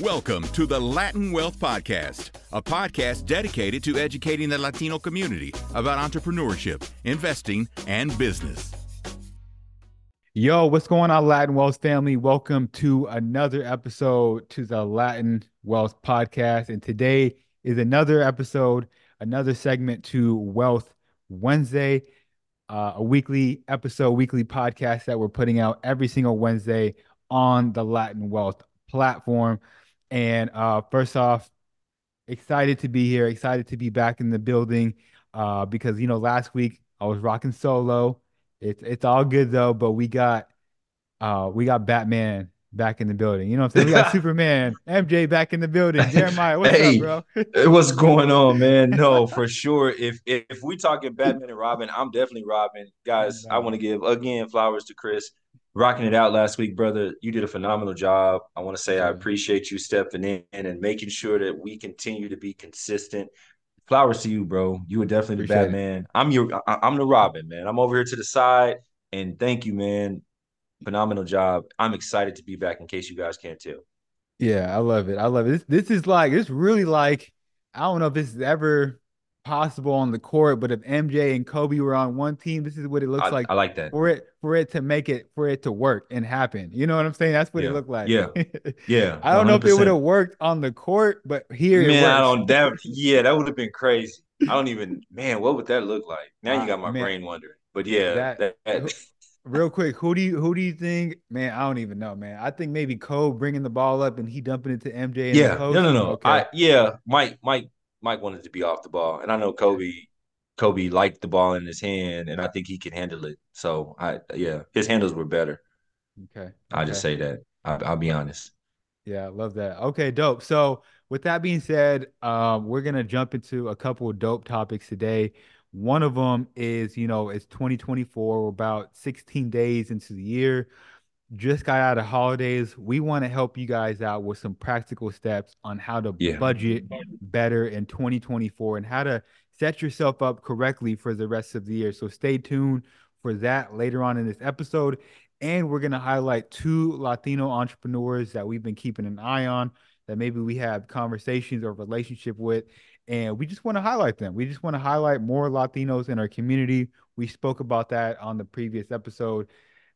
Welcome to the Latin Wealth Podcast, a podcast dedicated to educating the Latino community about entrepreneurship, investing, and business. Yo, what's going on, Latin Wealth family? Welcome to another episode to the Latin Wealth Podcast. And today is another episode, another segment to Wealth Wednesday, uh, a weekly episode, weekly podcast that we're putting out every single Wednesday on the Latin Wealth platform. And uh, first off, excited to be here, excited to be back in the building uh, because you know last week I was rocking solo. It's it's all good though, but we got uh we got Batman back in the building. You know what I'm saying? We got Superman, MJ back in the building. Jeremiah, what's hey, up, bro? what's going on, man? No, for sure. If if we talking Batman and Robin, I'm definitely Robin. Guys, I want to give again flowers to Chris rocking it out last week, brother. You did a phenomenal job. I want to say I appreciate you stepping in and making sure that we continue to be consistent. Flowers to you, bro. You were definitely the appreciate Batman. It. I'm your I'm the Robin, man. I'm over here to the side. And thank you, man. Phenomenal job. I'm excited to be back in case you guys can't tell. Yeah, I love it. I love it. This this is like it's really like I don't know if this is ever possible on the court. But if MJ and Kobe were on one team, this is what it looks I, like. I like that for it for it to make it for it to work and happen. You know what I'm saying? That's what yeah. it looked like. Yeah, yeah. I don't 100%. know if it would have worked on the court, but here, man, I don't. That yeah, that would have been crazy. I don't even man. What would that look like? Now you ah, got my man, brain wondering. But yeah, that, that, that real quick, who do you who do you think? Man, I don't even know, man. I think maybe Kobe bringing the ball up and he dumping it to MJ. yeah, no, no, no. Okay. I yeah, Mike, Mike, Mike wanted to be off the ball, and I know Kobe Kobe liked the ball in his hand, and I think he can handle it. So I, yeah, his handles were better. Okay, I just say that. I, will be honest. Yeah, I love that. Okay, dope. So with that being said, um, we're gonna jump into a couple of dope topics today. One of them is, you know, it's 2024. We're about 16 days into the year. Just got out of holidays. We want to help you guys out with some practical steps on how to yeah. budget better in 2024 and how to set yourself up correctly for the rest of the year. So stay tuned for that later on in this episode. And we're going to highlight two Latino entrepreneurs that we've been keeping an eye on that maybe we have conversations or relationship with. And we just want to highlight them. We just want to highlight more Latinos in our community. We spoke about that on the previous episode.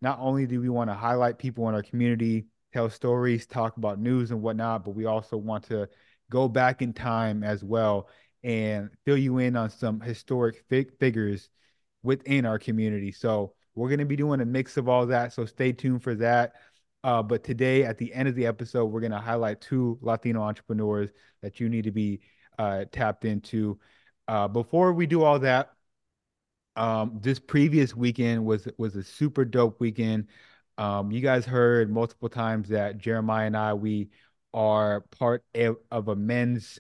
Not only do we want to highlight people in our community, tell stories, talk about news and whatnot, but we also want to go back in time as well and fill you in on some historic fig- figures within our community. So we're going to be doing a mix of all that. So stay tuned for that. Uh, but today, at the end of the episode, we're going to highlight two Latino entrepreneurs that you need to be uh, tapped into. Uh, before we do all that, um, this previous weekend was was a super dope weekend. Um, you guys heard multiple times that Jeremiah and I we are part of, of a men's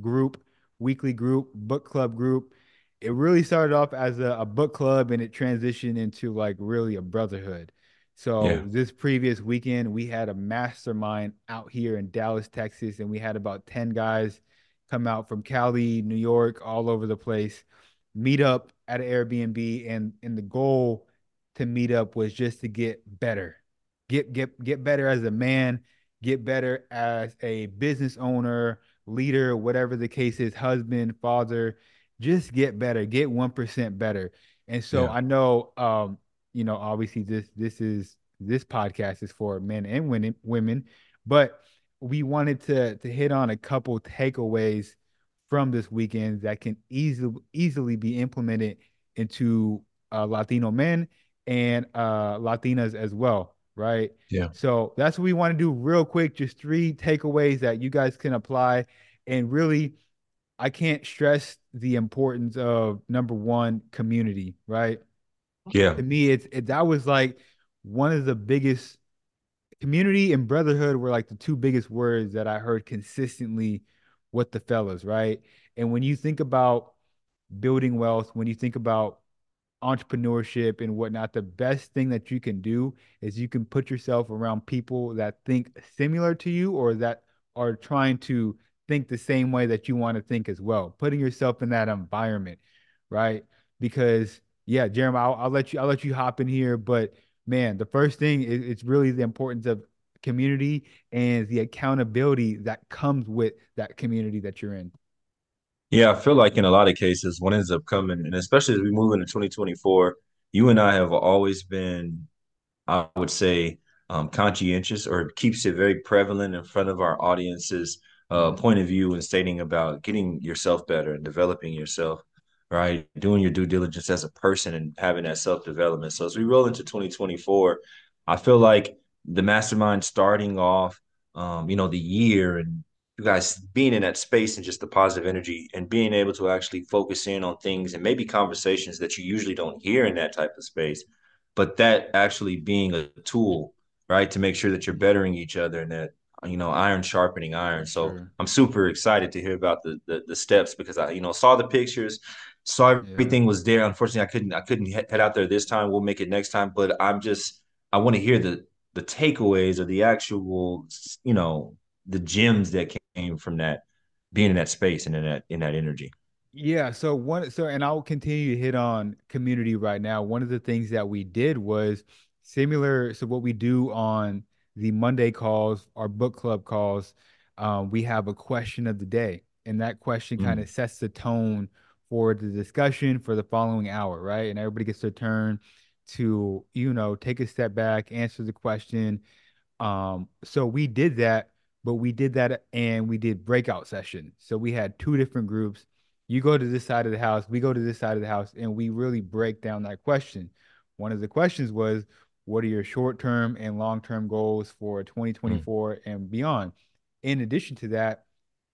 group weekly group, book club group. It really started off as a, a book club and it transitioned into like really a brotherhood. So yeah. this previous weekend, we had a mastermind out here in Dallas, Texas, and we had about 10 guys come out from Cali, New York, all over the place, meet up at an Airbnb. And, and the goal to meet up was just to get better, get, get, get better as a man, get better as a business owner, leader, whatever the case is, husband, father, just get better, get 1% better. And so yeah. I know, um, you know, obviously this, this is, this podcast is for men and women, women, but we wanted to, to hit on a couple takeaways from this weekend that can easily, easily be implemented into uh, Latino men and uh, Latinas as well right? Yeah. So that's what we want to do real quick. Just three takeaways that you guys can apply. And really, I can't stress the importance of number one, community, right? Yeah. To me, it's it, that was like one of the biggest community and brotherhood were like the two biggest words that I heard consistently with the fellas, right? And when you think about building wealth, when you think about entrepreneurship and whatnot, the best thing that you can do is you can put yourself around people that think similar to you or that are trying to think the same way that you want to think as well. Putting yourself in that environment, right? Because yeah, Jeremy, I'll, I'll let you I'll let you hop in here, but man, the first thing is it's really the importance of community and the accountability that comes with that community that you're in. Yeah, I feel like in a lot of cases, what ends up coming, and especially as we move into 2024, you and I have always been, I would say, um, conscientious or keeps it very prevalent in front of our audiences uh, point of view and stating about getting yourself better and developing yourself, right? Doing your due diligence as a person and having that self development. So as we roll into 2024, I feel like the mastermind starting off, um, you know, the year and you guys being in that space and just the positive energy and being able to actually focus in on things and maybe conversations that you usually don't hear in that type of space, but that actually being a tool, right, to make sure that you're bettering each other and that you know iron sharpening iron. So sure. I'm super excited to hear about the, the, the steps because I you know saw the pictures, saw everything yeah. was there. Unfortunately, I couldn't I couldn't head out there this time. We'll make it next time, but I'm just I want to hear the the takeaways or the actual you know the gems that came from that being in that space and in that in that energy. Yeah. So one so and I'll continue to hit on community right now. One of the things that we did was similar. So what we do on the Monday calls, our book club calls, um, we have a question of the day, and that question mm. kind of sets the tone for the discussion for the following hour, right? And everybody gets their turn to you know take a step back, answer the question. Um, so we did that but we did that and we did breakout session. So we had two different groups. You go to this side of the house, we go to this side of the house, and we really break down that question. One of the questions was, what are your short term and long term goals for 2024 mm. and beyond? In addition to that,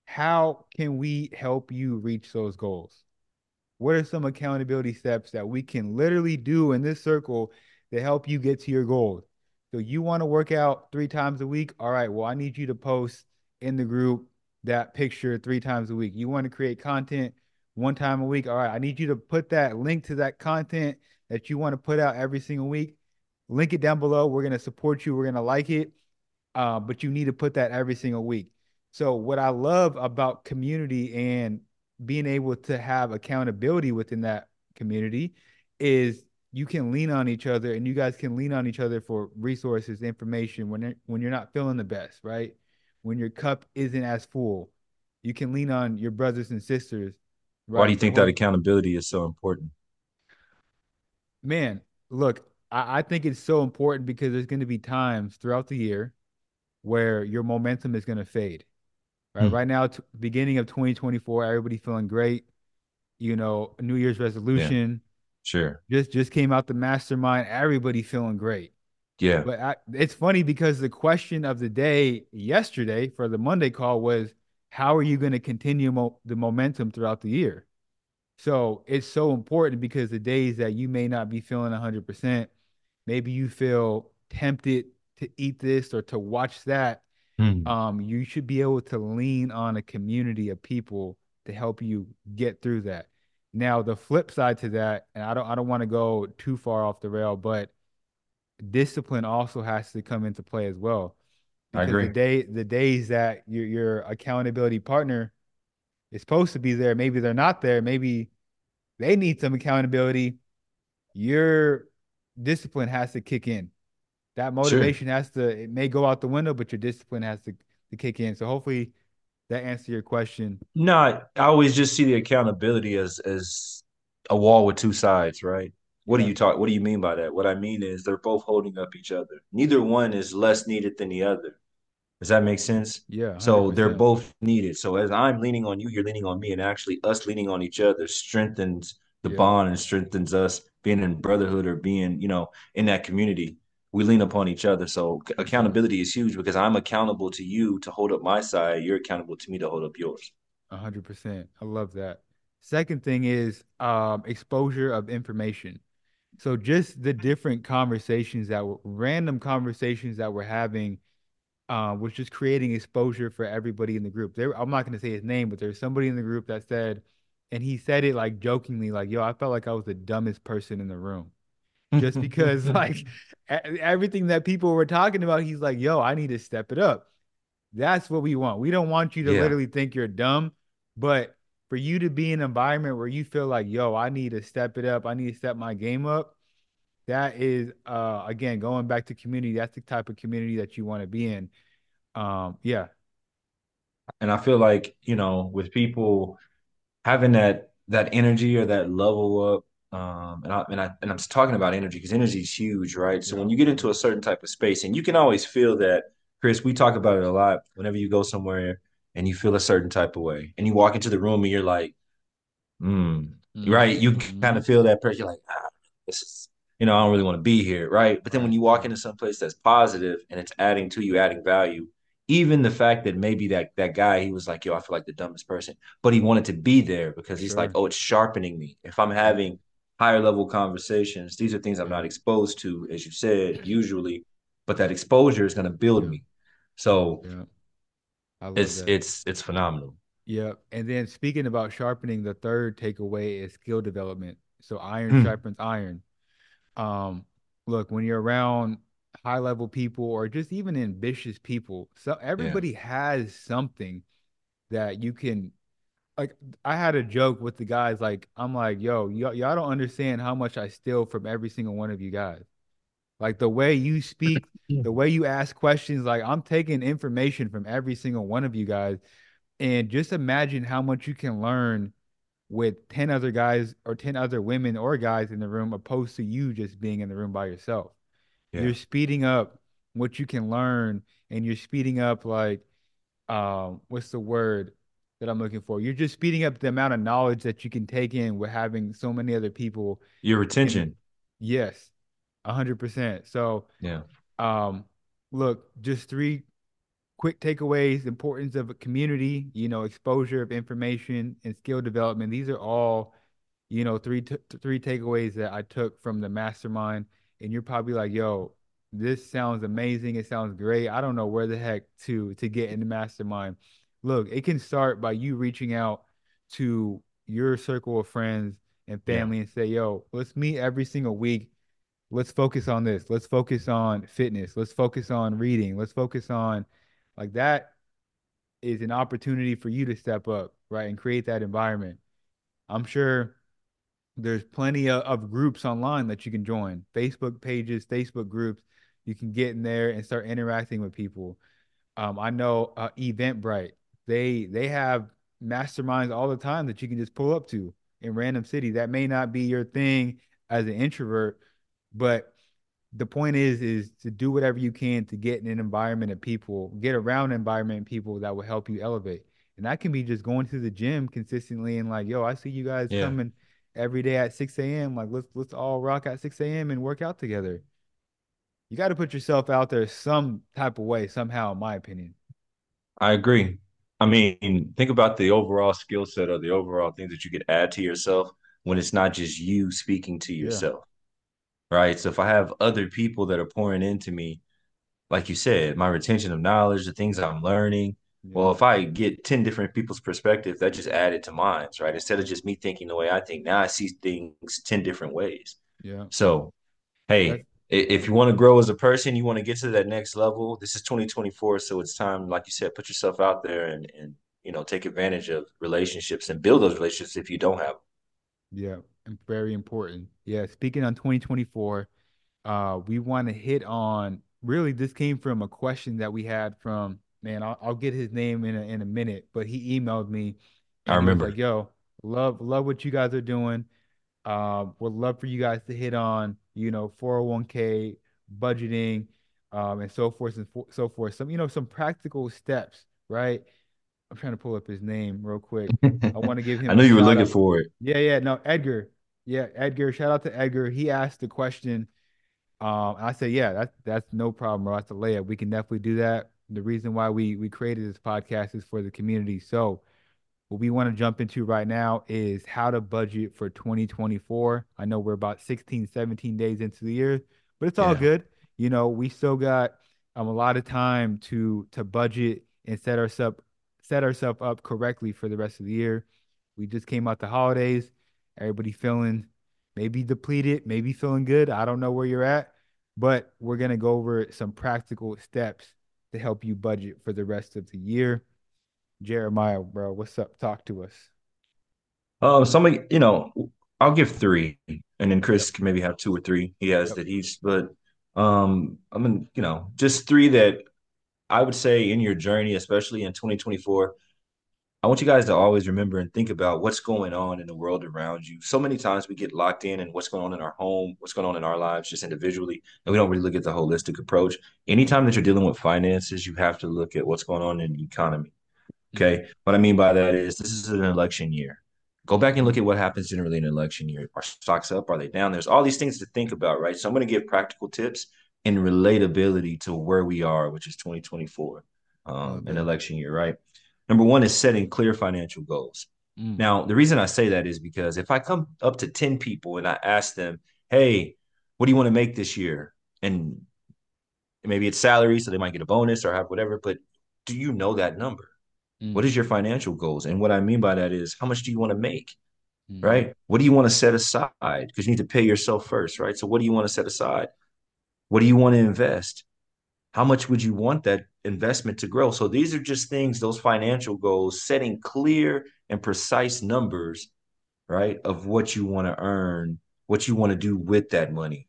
how can we help you reach those goals? What are some accountability steps that we can literally do in this circle to help you get to your goals? So you want to work out three times a week? All right. Well, I need you to post in the group that picture three times a week. You want to create content one time a week? All right. I need you to put that link to that content that you want to put out every single week. Link it down below. We're going to support you. We're going to like it. Uh, but you need to put that every single week. So, what I love about community and being able to have accountability within that community is you can lean on each other and you guys can lean on each other for resources, information when when you're not feeling the best, right? When your cup isn't as full, you can lean on your brothers and sisters. Right? Why do you think that accountability is so important? Man, look, I, I think it's so important because there's going to be times throughout the year where your momentum is going to fade. Right, hmm. right now, t- beginning of 2024, everybody feeling great. You know, New Year's resolution. Yeah Sure. Just just came out the mastermind. Everybody feeling great. Yeah. But I, it's funny because the question of the day yesterday for the Monday call was, how are you going to continue mo- the momentum throughout the year? So it's so important because the days that you may not be feeling 100%, maybe you feel tempted to eat this or to watch that. Mm. Um, you should be able to lean on a community of people to help you get through that. Now the flip side to that, and I don't I don't want to go too far off the rail, but discipline also has to come into play as well. Because I agree. The day the days that your your accountability partner is supposed to be there, maybe they're not there. Maybe they need some accountability. Your discipline has to kick in. That motivation sure. has to it may go out the window, but your discipline has to, to kick in. So hopefully that answer your question? No, I always just see the accountability as as a wall with two sides, right? What yeah. do you talk? What do you mean by that? What I mean is they're both holding up each other. Neither one is less needed than the other. Does that make sense? Yeah. 100%. So they're both needed. So as I'm leaning on you, you're leaning on me, and actually us leaning on each other strengthens the yeah. bond and strengthens us being in brotherhood or being, you know, in that community we lean upon each other. So accountability is huge because I'm accountable to you to hold up my side. You're accountable to me to hold up yours. A hundred percent. I love that. Second thing is um, exposure of information. So just the different conversations that were random conversations that we're having uh, was just creating exposure for everybody in the group. There, I'm not going to say his name, but there's somebody in the group that said, and he said it like jokingly, like, "Yo, I felt like I was the dumbest person in the room." Just because like everything that people were talking about, he's like, yo, I need to step it up. That's what we want. We don't want you to yeah. literally think you're dumb, but for you to be in an environment where you feel like, yo, I need to step it up, I need to step my game up. that is uh again going back to community that's the type of community that you want to be in um yeah and i feel like you know with people having that that energy or that level up um and I and I and I'm talking about energy because energy is huge right so yeah. when you get into a certain type of space and you can always feel that Chris we talk about it a lot whenever you go somewhere and you feel a certain type of way and you walk into the room and you're like mm, mm-hmm. right you mm-hmm. kind of feel that pressure you're like ah, this is you know, I don't really want to be here, right? But then when you walk into some place that's positive and it's adding to you, adding value, even the fact that maybe that that guy he was like, yo, I feel like the dumbest person, but he wanted to be there because he's sure. like, oh, it's sharpening me. If I'm having higher level conversations, these are things I'm not exposed to, as you said, usually, but that exposure is going to build yeah. me. So yeah. it's that. it's it's phenomenal. Yeah, and then speaking about sharpening, the third takeaway is skill development. So iron mm. sharpens iron um look when you're around high level people or just even ambitious people so everybody yeah. has something that you can like i had a joke with the guys like i'm like yo y'all don't understand how much i steal from every single one of you guys like the way you speak the way you ask questions like i'm taking information from every single one of you guys and just imagine how much you can learn with 10 other guys or 10 other women or guys in the room opposed to you just being in the room by yourself. Yeah. You're speeding up what you can learn and you're speeding up like um what's the word that I'm looking for? You're just speeding up the amount of knowledge that you can take in with having so many other people. Your retention. In, yes. 100%. So, yeah. Um look, just three quick takeaways, importance of a community, you know, exposure of information and skill development. These are all, you know, three t- three takeaways that I took from the mastermind. And you're probably like, yo, this sounds amazing. It sounds great. I don't know where the heck to to get in the mastermind. Look, it can start by you reaching out to your circle of friends and family yeah. and say, yo, let's meet every single week. Let's focus on this. Let's focus on fitness. Let's focus on reading. Let's focus on like that is an opportunity for you to step up, right, and create that environment. I'm sure there's plenty of, of groups online that you can join, Facebook pages, Facebook groups. You can get in there and start interacting with people. Um, I know uh, Eventbrite. They they have masterminds all the time that you can just pull up to in random city. That may not be your thing as an introvert, but the point is is to do whatever you can to get in an environment of people, get around environment people that will help you elevate. And that can be just going to the gym consistently and like, yo, I see you guys yeah. coming every day at 6 a.m. Like let's let's all rock at 6 a.m. and work out together. You got to put yourself out there some type of way, somehow, in my opinion. I agree. I mean, think about the overall skill set or the overall things that you could add to yourself when it's not just you speaking to yourself right? So if I have other people that are pouring into me, like you said, my retention of knowledge, the things I'm learning. Yeah. Well, if I get 10 different people's perspective, that just added to mine, right? Instead of just me thinking the way I think, now I see things 10 different ways. Yeah. So, hey, if you want to grow as a person, you want to get to that next level. This is 2024, so it's time, like you said, put yourself out there and and you know take advantage of relationships and build those relationships if you don't have. Them. Yeah, very important. Yeah, speaking on 2024, uh, we want to hit on really this came from a question that we had from man, I'll, I'll get his name in a, in a minute, but he emailed me. I remember. like, yo, love love what you guys are doing. Uh, would love for you guys to hit on you know 401k budgeting um, and so forth and so forth. Some you know some practical steps, right? I'm trying to pull up his name real quick. I want to give him. I know you were looking out. for it. Yeah, yeah. No, Edgar. Yeah, Edgar. Shout out to Edgar. He asked the question. Um, I said, yeah, that's that's no problem, bro. That's a layup. We can definitely do that. The reason why we we created this podcast is for the community. So, what we want to jump into right now is how to budget for 2024. I know we're about 16, 17 days into the year, but it's all yeah. good. You know, we still got um, a lot of time to to budget and set ourselves set ourselves up correctly for the rest of the year. We just came out the holidays. Everybody feeling maybe depleted, maybe feeling good. I don't know where you're at, but we're going to go over some practical steps to help you budget for the rest of the year. Jeremiah, bro, what's up? Talk to us. Um, somebody, you know, I'll give three, and then Chris can maybe have two or three. He has Yep. that he's, but um, I mean, you know, just three that I would say in your journey, especially in 2024. I want you guys to always remember and think about what's going on in the world around you. So many times we get locked in and what's going on in our home, what's going on in our lives just individually, and we don't really look at the holistic approach. Anytime that you're dealing with finances, you have to look at what's going on in the economy. Okay. What I mean by that is this is an election year. Go back and look at what happens generally in an election year. Are stocks up? Are they down? There's all these things to think about, right? So I'm going to give practical tips and relatability to where we are, which is 2024, um, an election year, right? Number one is setting clear financial goals. Mm. Now, the reason I say that is because if I come up to 10 people and I ask them, hey, what do you want to make this year? And maybe it's salary, so they might get a bonus or have whatever, but do you know that number? Mm. What is your financial goals? And what I mean by that is how much do you want to make? Mm. Right? What do you want to set aside? Because you need to pay yourself first, right? So what do you want to set aside? What do you want to invest? How much would you want that investment to grow? So these are just things, those financial goals, setting clear and precise numbers, right, of what you want to earn, what you want to do with that money.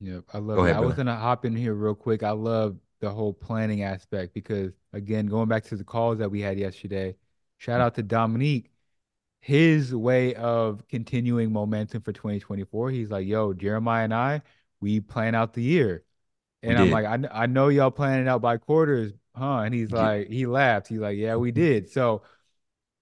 Yep, I love Go it. ahead, I was gonna hop in here real quick. I love the whole planning aspect because again, going back to the calls that we had yesterday, shout mm. out to Dominique. His way of continuing momentum for 2024, he's like, yo, Jeremiah and I, we plan out the year. We And I'm did. like, I, I know y'all planning out by quarters, huh? And he's like, he laughed. He's like, yeah, we did. So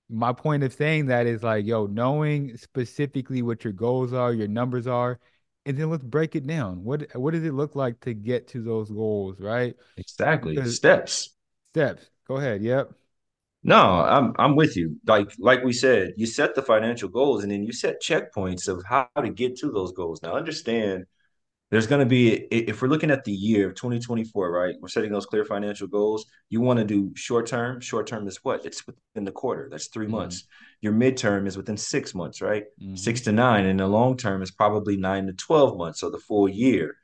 my point of saying that is like, yo, knowing specifically what your goals are, your numbers are, and then let's break it down. What what does it look like to get to those goals, right? Exactly. Because- Steps. Steps. Go ahead. Yep. No, I'm I'm with you. Like like we said, you set the financial goals and then you set checkpoints of how to get to those goals. Now understand there's going to be if we're looking at the year of 2024, right? We're setting those clear financial goals. You want to do short term. Short term is what? It's within the quarter. That's 3 Mhm. months. Your midterm is within 6 months, right? Mhm. 6 to 9 and the long term is probably 9 to 12 months, so the full year.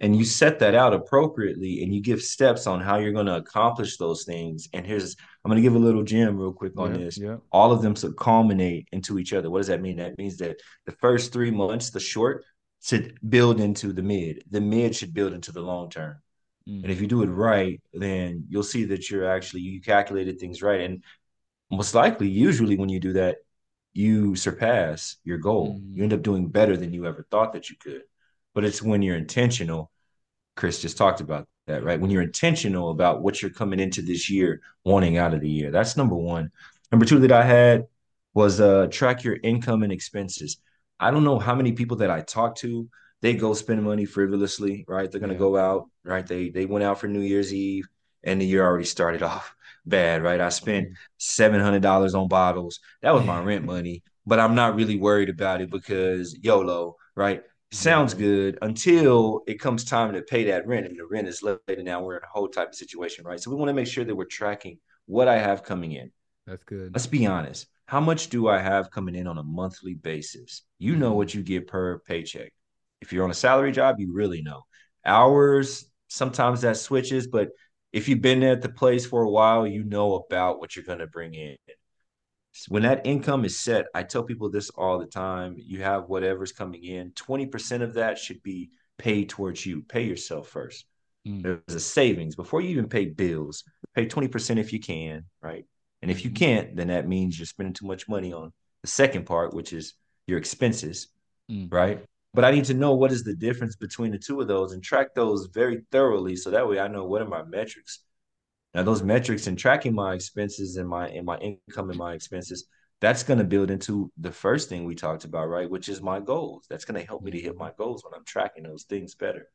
And you set that out appropriately and you give steps on how you're going to accomplish those things. And here's I'm going to give a little gem real quick on Yep, this yep. all of them to culminate into each other. What does that mean? That means that the first three months, the short, should build into the mid. The mid should build into the long term. Mm. And if you do it right, then you'll see that you're actually you calculated things right. And most likely, usually when you do that, you surpass your goal. You end up doing better than you ever thought that you could. But it's when you're intentional. Chris just talked about that, right? When you're intentional about what you're coming into this year wanting out of the year. That's number one. Number two that I had was uh track your income and expenses. I don't know how many people that I talk to, they go spend money frivolously, right? They're gonna Yeah. go out, right? They they went out for New Year's Eve and the year already started off bad, right? I spent mm-hmm. seven hundred dollars on bottles. That was my rent money, but I'm not really worried about it because YOLO, right? Sounds good until it comes time to pay that rent, and the rent is late, and now we're in a whole type of situation, right? So we want to make sure that we're tracking what I have coming in. That's good. Let's be honest. How much do I have coming in on a monthly basis? You know what you get per paycheck. If you're on a salary job, you really know. Hours, sometimes that switches, but if you've been at the place for a while, you know about what you're going to bring in. When that income is set, I tell people this all the time. You have whatever's coming in, 20% of that should be paid towards you. Pay yourself first. Mm. There's a savings before you even pay bills. Pay 20% if you can, right? And if you Mhm. can't, then that means you're spending too much money on the second part, which is your expenses, Mm. right? But I need to know what is the difference between the two of those and track those very thoroughly so that way I know what are my metrics. Now those metrics and tracking my expenses and my and my income and my expenses, that's going to build into the first thing we talked about, right? Which is my goals. That's going to help me to hit my goals when I'm tracking those things better.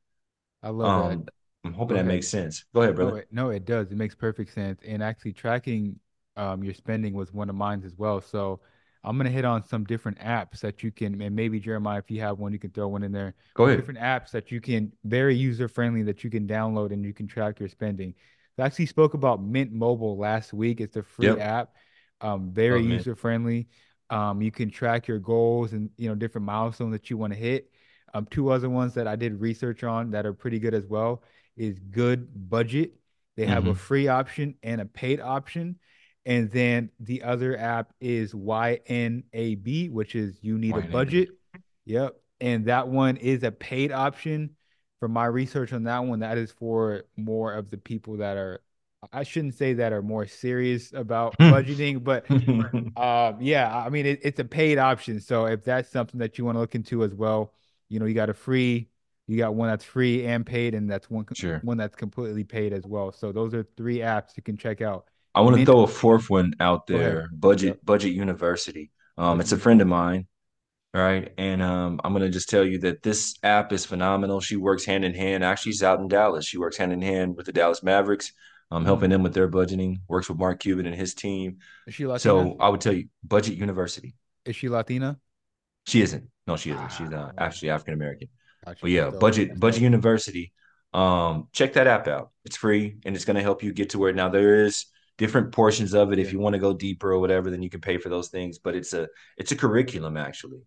I love Um, that. I'm hoping that makes sense. Go ahead, No, brother. it, no, it does. It makes perfect sense. And actually, tracking um, your spending was one of mine as well. So I'm gonna hit on some different apps that you can, and maybe Jeremiah, if you have one, you can throw one in there. Go ahead. Different apps that you can, very user friendly, that you can download and you can track your spending. I actually spoke about Mint Mobile last week. It's a free Yep. app, um, very Mint. user friendly. Um, you can track your goals and you know different milestones that you want to hit. Um, two other ones that I did research on that are pretty good as well is Good Budget. They have a Mhm. free option and a paid option. And then the other app is YNAB, which is you need a budget Yep. And that one is a paid option. From my research on that one, that is for more of the people that are, I shouldn't say that are more serious about Hmm. budgeting, but um, yeah, I mean, it, it's a paid option. So if that's something that you want to look into as well, you know, you got a free, you got one that's free and paid, and that's one Sure. one that's completely paid as well. So those are three apps you can check out. I want to throw a fourth one out there. Budget Yep. Budget University. Um, it's a friend of mine, right? And um, I'm gonna just tell you that this app is phenomenal. She works hand in hand. Actually, she's out in Dallas. She works hand in hand with the Dallas Mavericks, um, helping them with their budgeting. Works with Mark Cuban and his team. Is she Latina? So I would tell you, Budget University. is she Latina? She isn't. No, she isn't. She's uh, Ah. actually African American. Gotcha. But yeah, budget budget university. Um, check that app out. It's free and it's gonna help you get to where now there is different portions of it. If you want to go deeper or whatever, then you can pay for those things. But it's a it's a curriculum actually.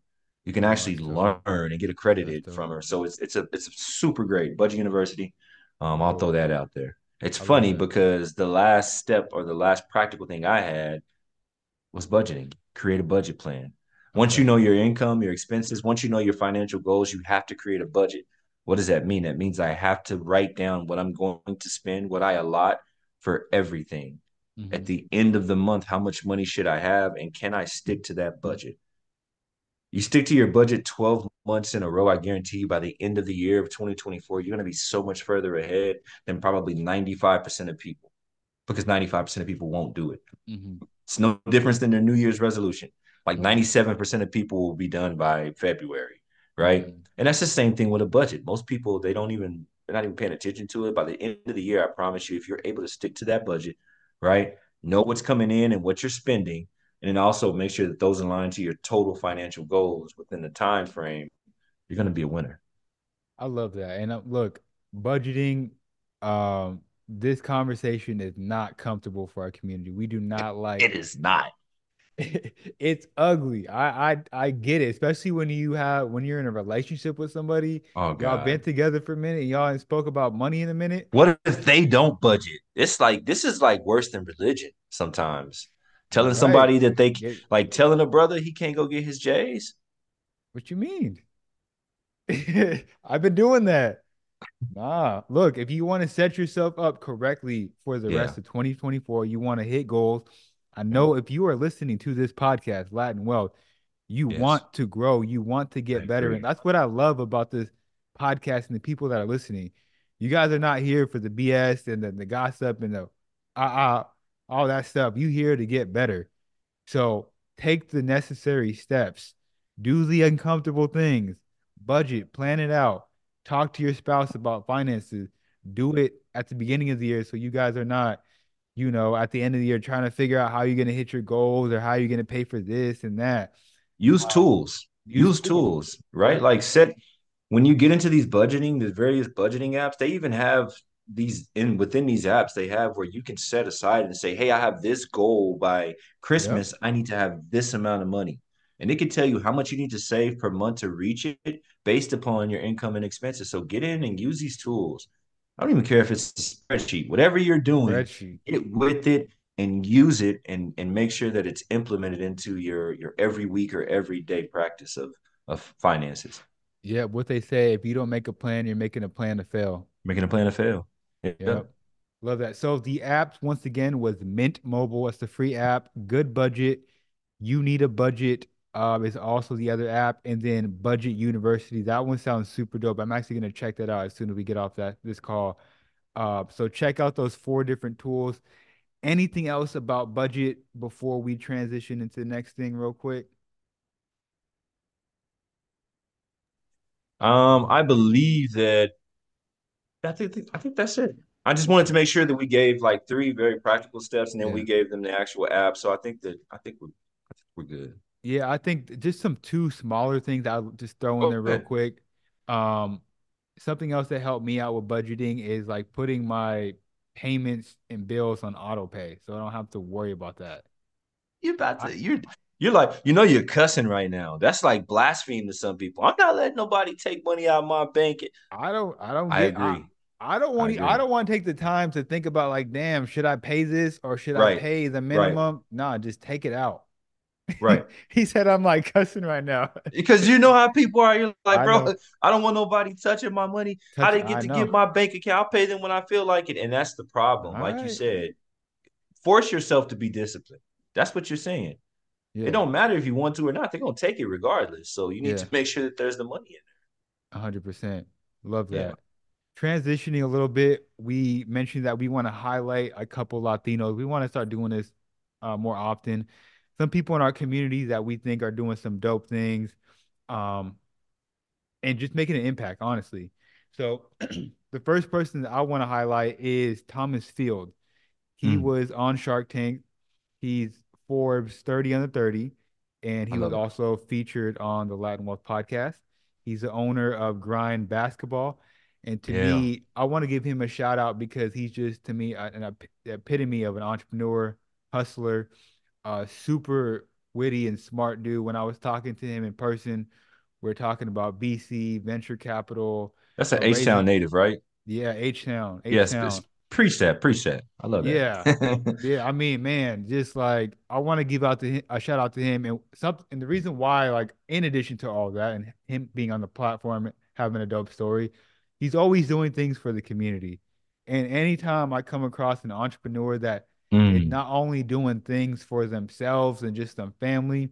You can actually learn and get accredited from her. So it's it's a it's a super great. Budget University. Um, I'll throw that out there. It's funny because the last step or the last practical thing I had was budgeting. Create a budget plan. Once you know your income, your expenses, once you know your financial goals, you have to create a budget. What does that mean? That means I have to write down what I'm going to spend, what I allot for everything. Mhm. At the end of the month, how much money should I have and can I stick to that budget? You stick to your budget 12 months in a row, I guarantee you by the end of the year of 2024, you're going to be so much further ahead than probably 95% of people because 95% of people won't do it. Mhm. It's no difference than their New Year's resolution. Like 97% of people will be done by February, right? Mhm. And that's the same thing with a budget. Most people, they don't even, they're not even paying attention to it. By the end of the year, I promise you, if you're able to stick to that budget, right? Know what's coming in and what you're spending, and then also make sure that those align to your total financial goals within the time frame, you're going to be a winner. I love that. And uh, look, budgeting, um, this conversation is not comfortable for our community. We do not like It is not. it's ugly. I, I I get it, especially when you have when you're in a relationship with somebody. Oh, God. Y'all been together for a minute and y'all spoke about money in a minute. What if they don't budget? It's like this is like worse than religion sometimes. Telling Right. somebody that they Get- like telling a brother he can't go get his J's. What you mean? I've been doing that. Nah, look, if you want to set yourself up correctly for the Yeah. rest of 2024, you want to hit goals. I know if you are listening to this podcast, Latin Wealth, you Yes. want to grow, you want to I get better. agree. And that's what I love about this podcast and the people that are listening. You guys are not here for the BS and the, the gossip and the uh, uh all that stuff. You here to get better. So take the necessary steps. Do the uncomfortable things. Budget, plan it out. Talk to your spouse about finances. Do it at the beginning of the year so you guys are not, you know, at the end of the year trying to figure out how you're going to hit your goals or how you're going to pay for this and that. Use Uh, tools. use Use tools. tools, right? Right. Like set when you get into these budgeting, the various budgeting apps, they even have these in within these apps, they have where you can set aside and say, Hey, I have this goal by Christmas. I need to have this amount of money. And it can tell you how much you need to save per month to reach it based upon your income and expenses. So get in and use these tools. I don't even care if it's a spreadsheet, whatever you're doing, Spreadsheet. get with it and use it and and make sure that it's implemented into your your every week or every day practice of of finances. Yeah, what they say, if you don't make a plan, you're making a plan to fail. Making a plan to fail. Yeah. Yep. Love that. So the apps once again was Mint Mobile. It's the free app. Good budget. You need a budget. Um, is also the other app, and then Budget University. That one sounds super dope. I'm actually gonna check that out as soon as we get off that this call. Uh, so check out those four different tools. Anything else about budget before we transition into the next thing, real quick? Um, I believe that I think I think that's it. I just wanted to make sure that we gave like three very practical steps and then we gave them the actual app. So I think that I think we're I think we're good. Yeah, I think just some two smaller things I'll just throw in there real quick. Um, something else that helped me out with budgeting is like putting my payments and bills on auto pay, so I don't have to worry about that. You're about I- to you're you're like you know you're cussing right now. That's like blaspheme to some people. I'm not letting nobody take money out of my bank. I don't, I don't I get, I, agree. I don't want, to, I don't want to take the time to think about like, damn, should I pay this or should I pay the minimum? Nah, just take it out. Right. he said I'm like cussing right now. Because you know how people are. You're like, I bro, know. I don't want nobody touching my money. I didn't get I to know. get my bank account? I'll pay them when I feel like it. And that's the problem. like you said, force yourself to be disciplined. That's what you're saying. Yeah, It don't matter if you want to or not. They're gonna take it regardless. So you need Yeah. to make sure that there's the money in there. hundred percent. Love Yeah. that. Transitioning a little bit, we mentioned that we want to highlight a couple Latinos. We want to start doing this uh, more often. Some people in our community that we think are doing some dope things, um, and just making an impact, honestly. So, the first person that I want to highlight is Thomas Field. He Mm. was on Shark Tank. He's Forbes 30 under 30, and he was it. also featured on the Latin Wealth podcast. He's the owner of Grind Basketball. And to Yeah. me, I want to give him a shout out because he's just, to me, an ep- epitome of an entrepreneur, hustler, uh, super witty and smart dude. When I was talking to him in person, we are talking about VC, venture capital. That's an Uh, H Town native, right? Yeah, H Town. Yes. Preach that. Preach that. I love that. Yeah, yeah. I mean, man, just like I want to give out to him, a shout out to him, and some, and the reason why, like, in addition to all that, and him being on the platform, having a dope story, he's always doing things for the community. And anytime I come across an entrepreneur that Mm. not only doing things for themselves and just some family,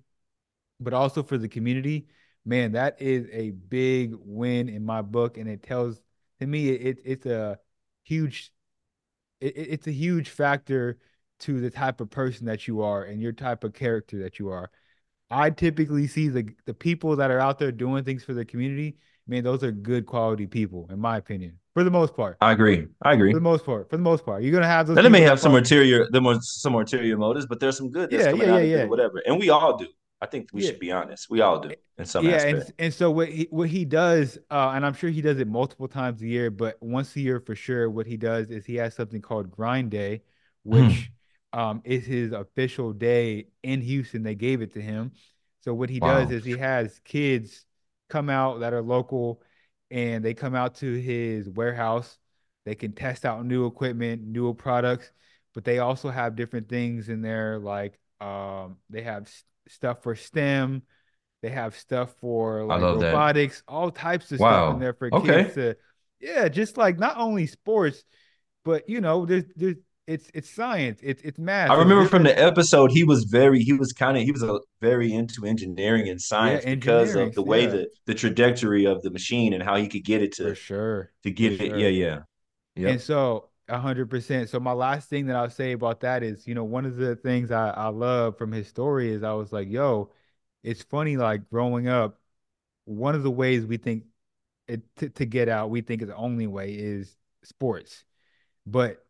but also for the community, man, that is a big win in my book, and it tells to me it, it's a huge it- it's a huge factor to the type of person that you are and your type of character that you are. I typically see the the people that are out there doing things for the community, man, those are good quality people, in my opinion, for the most part. I agree. I agree. For the most part, for the most part, you're gonna have those. Now, they may have some probably- ulterior, some ulterior motives, but there's some good that's Yeah, coming yeah, out yeah, of it, yeah. whatever. And we all do. I think we Yeah. should be honest. We all do in some yeah, aspect. and and so what he what he does, uh, and I'm sure he does it multiple times a year, but once a year for sure, what he does is he has something called Grind Day, which um is his official day in Houston. They gave it to him. So what he does is he has kids come out that are local, and they come out to his warehouse. They can test out new equipment, new products, but they also have different things in there, like um they have s- stuff for STEM. They have stuff for like love that. robotics, all types of stuff in there for Okay. kids to, yeah, just like not only sports, but you know, there's there's it's it's science, it's it's math. I remember from the episode, he was very, he was kind of, he was a very into engineering and science because engineering, of the way yeah. the the trajectory of the machine and how he could get it for to sure. to get for it. sure. Yeah, yeah, And so a hundred percent. So my last thing that I'll say about that is, you know, one of the things I, I love from his story is I was like, yo, it's funny, like growing up, one of the ways we think it to, to get out, we think is the only way is sports. But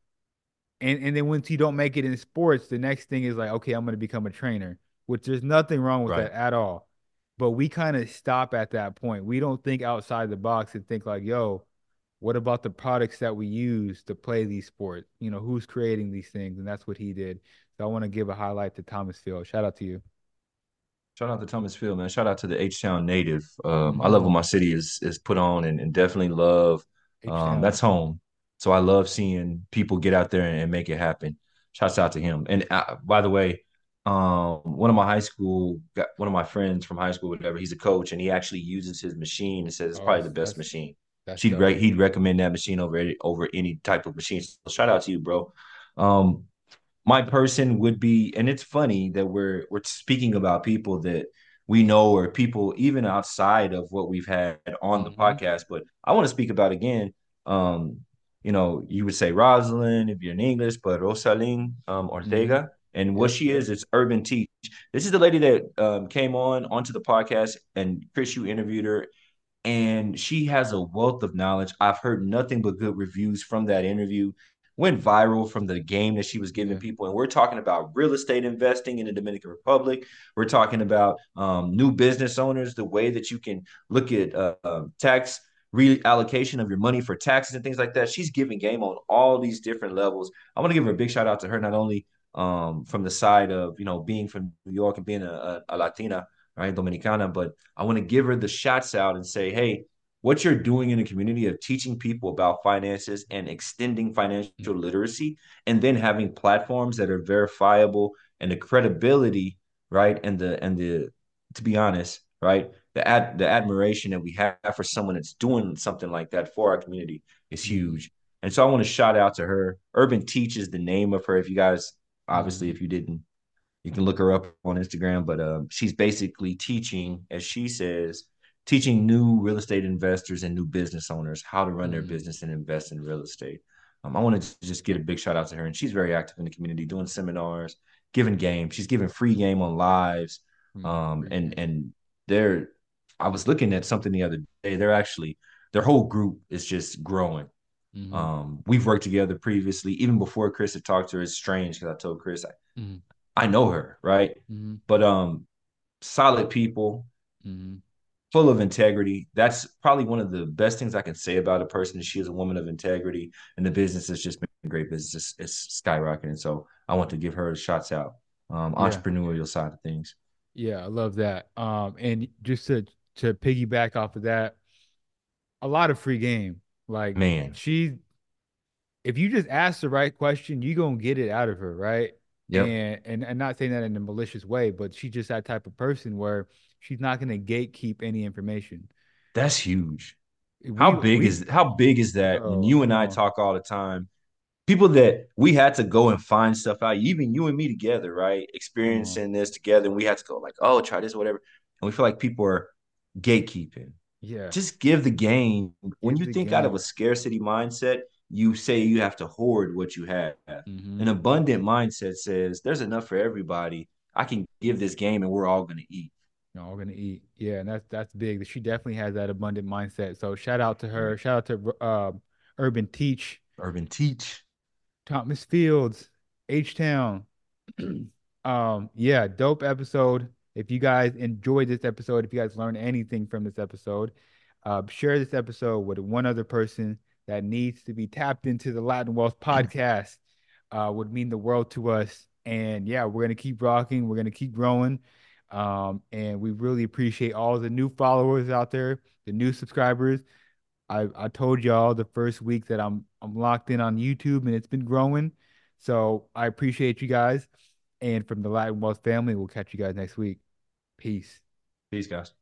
and and then once you don't make it in sports, the next thing is like, okay, I'm gonna become a trainer, which there's nothing wrong with Right. that at all. But we kind of stop at that point. We don't think outside the box and think like, yo, what about the products that we use to play these sports? You know, who's creating these things? And that's what he did. So I want to give a highlight to Thomas Field. Shout out to you. Shout out to Thomas Field, man. Shout out to the H Town native. Um, I love what my city is is put on, and, and definitely love. Um, that's home. So I love seeing people get out there and, and make it happen. Shouts out to him. And uh, by the way, um, one of my high school, got one of my friends from high school, whatever. He's a coach, and he actually uses his machine and says it's Oh, probably the best machine. That's He'd re- he'd recommend that machine over any, over any type of machine. So shout out to you, bro. Um, my person would be, and it's funny that we're we're speaking about people that we know or people even outside of what we've had on the Mhm. podcast. But I want to speak about again. Um, you know, you would say Rosalind if you're in English, but Rosalyn um, Ortega. And what she is, is Urban Teach. This is the lady that um, came on onto the podcast, and Chris, you interviewed her, and she has a wealth of knowledge. I've heard nothing but good reviews from that interview. Went viral from the game that she was giving people, and we're talking about real estate investing in the Dominican Republic. We're talking about um, new business owners, the way that you can look at uh, um, tax reallocation of your money for taxes and things like that. She's giving game on all these different levels. I want to give her a big shout out to her, not only um, from the side of you know being from New York and being a, a, a Latina, right, Dominicana, but I want to give her the shots out and say, hey, what you're doing in the community of teaching people about finances and extending financial literacy, and then having platforms that are verifiable and the credibility right? And the and the to be honest, right? The ad the admiration that we have for someone that's doing something like that for our community is mm-hmm. huge. And so I want to shout out to her. Urban Teaches the name of her. If you guys, obviously, if you didn't, you can look her up on Instagram. But um, she's basically teaching, as she says, teaching new real estate investors and new business owners how to run their mm-hmm. business and invest in real estate. Um, I want to just get a big shout out to her, and she's very active in the community, doing seminars, giving game. She's giving free game on lives, mm-hmm. um, and and they're. I was looking at something the other day. They're actually their whole group is just growing. Mm-hmm. Um, we've worked together previously, even before Chris had talked to her. It's strange because I told Chris I, mm-hmm. I know her, right? Mm-hmm. But um, solid people, mm-hmm full of integrity. That's probably one of the best things I can say about a person. She is a woman of integrity, and the business has just been great business. It's, skyrocketing. So I want to give her shots out. Um, yeah. entrepreneurial side of things. Yeah, I love that. Um, and just to to piggyback off of that, a lot of free game. Like man, she if you just ask the right question, you gonna get it out of her, right? Yeah. And, and and not saying that in a malicious way, but she's just that type of person where she's not going to gatekeep any information. That's huge. We, how big we, is how big is that? Oh, when you and I talk all the time, people that we had to go and find stuff out. Even you and me together, right? Experiencing this together, and we had to go like, oh, try this, whatever. And we feel like people are gatekeeping. Yeah. Just give the game. Give when you think game. out of a scarcity mindset, you say you have to hoard what you have. Mm-hmm. An abundant mindset says there's enough for everybody. I can give this game and we're all going to eat know, all gonna eat. Yeah, and that's that's big. She definitely has that abundant mindset. So shout out to her. Shout out to uh, Urban Teach. Urban Teach. Thomas Fields, H Town. um, yeah, dope episode. If you guys enjoyed this episode, if you guys learned anything from this episode, uh, share this episode with one other person that needs to be tapped into the Latin Wealth podcast. Uh, would mean the world to us. And yeah, we're gonna keep rocking. We're gonna keep growing. Um, and we really appreciate all the new followers out there, the new subscribers. I, I told y'all the first week that I'm I'm locked in on YouTube and it's been growing. So I appreciate you guys. And from the Latin Wealth family, we'll catch you guys next week. Peace. Peace, guys.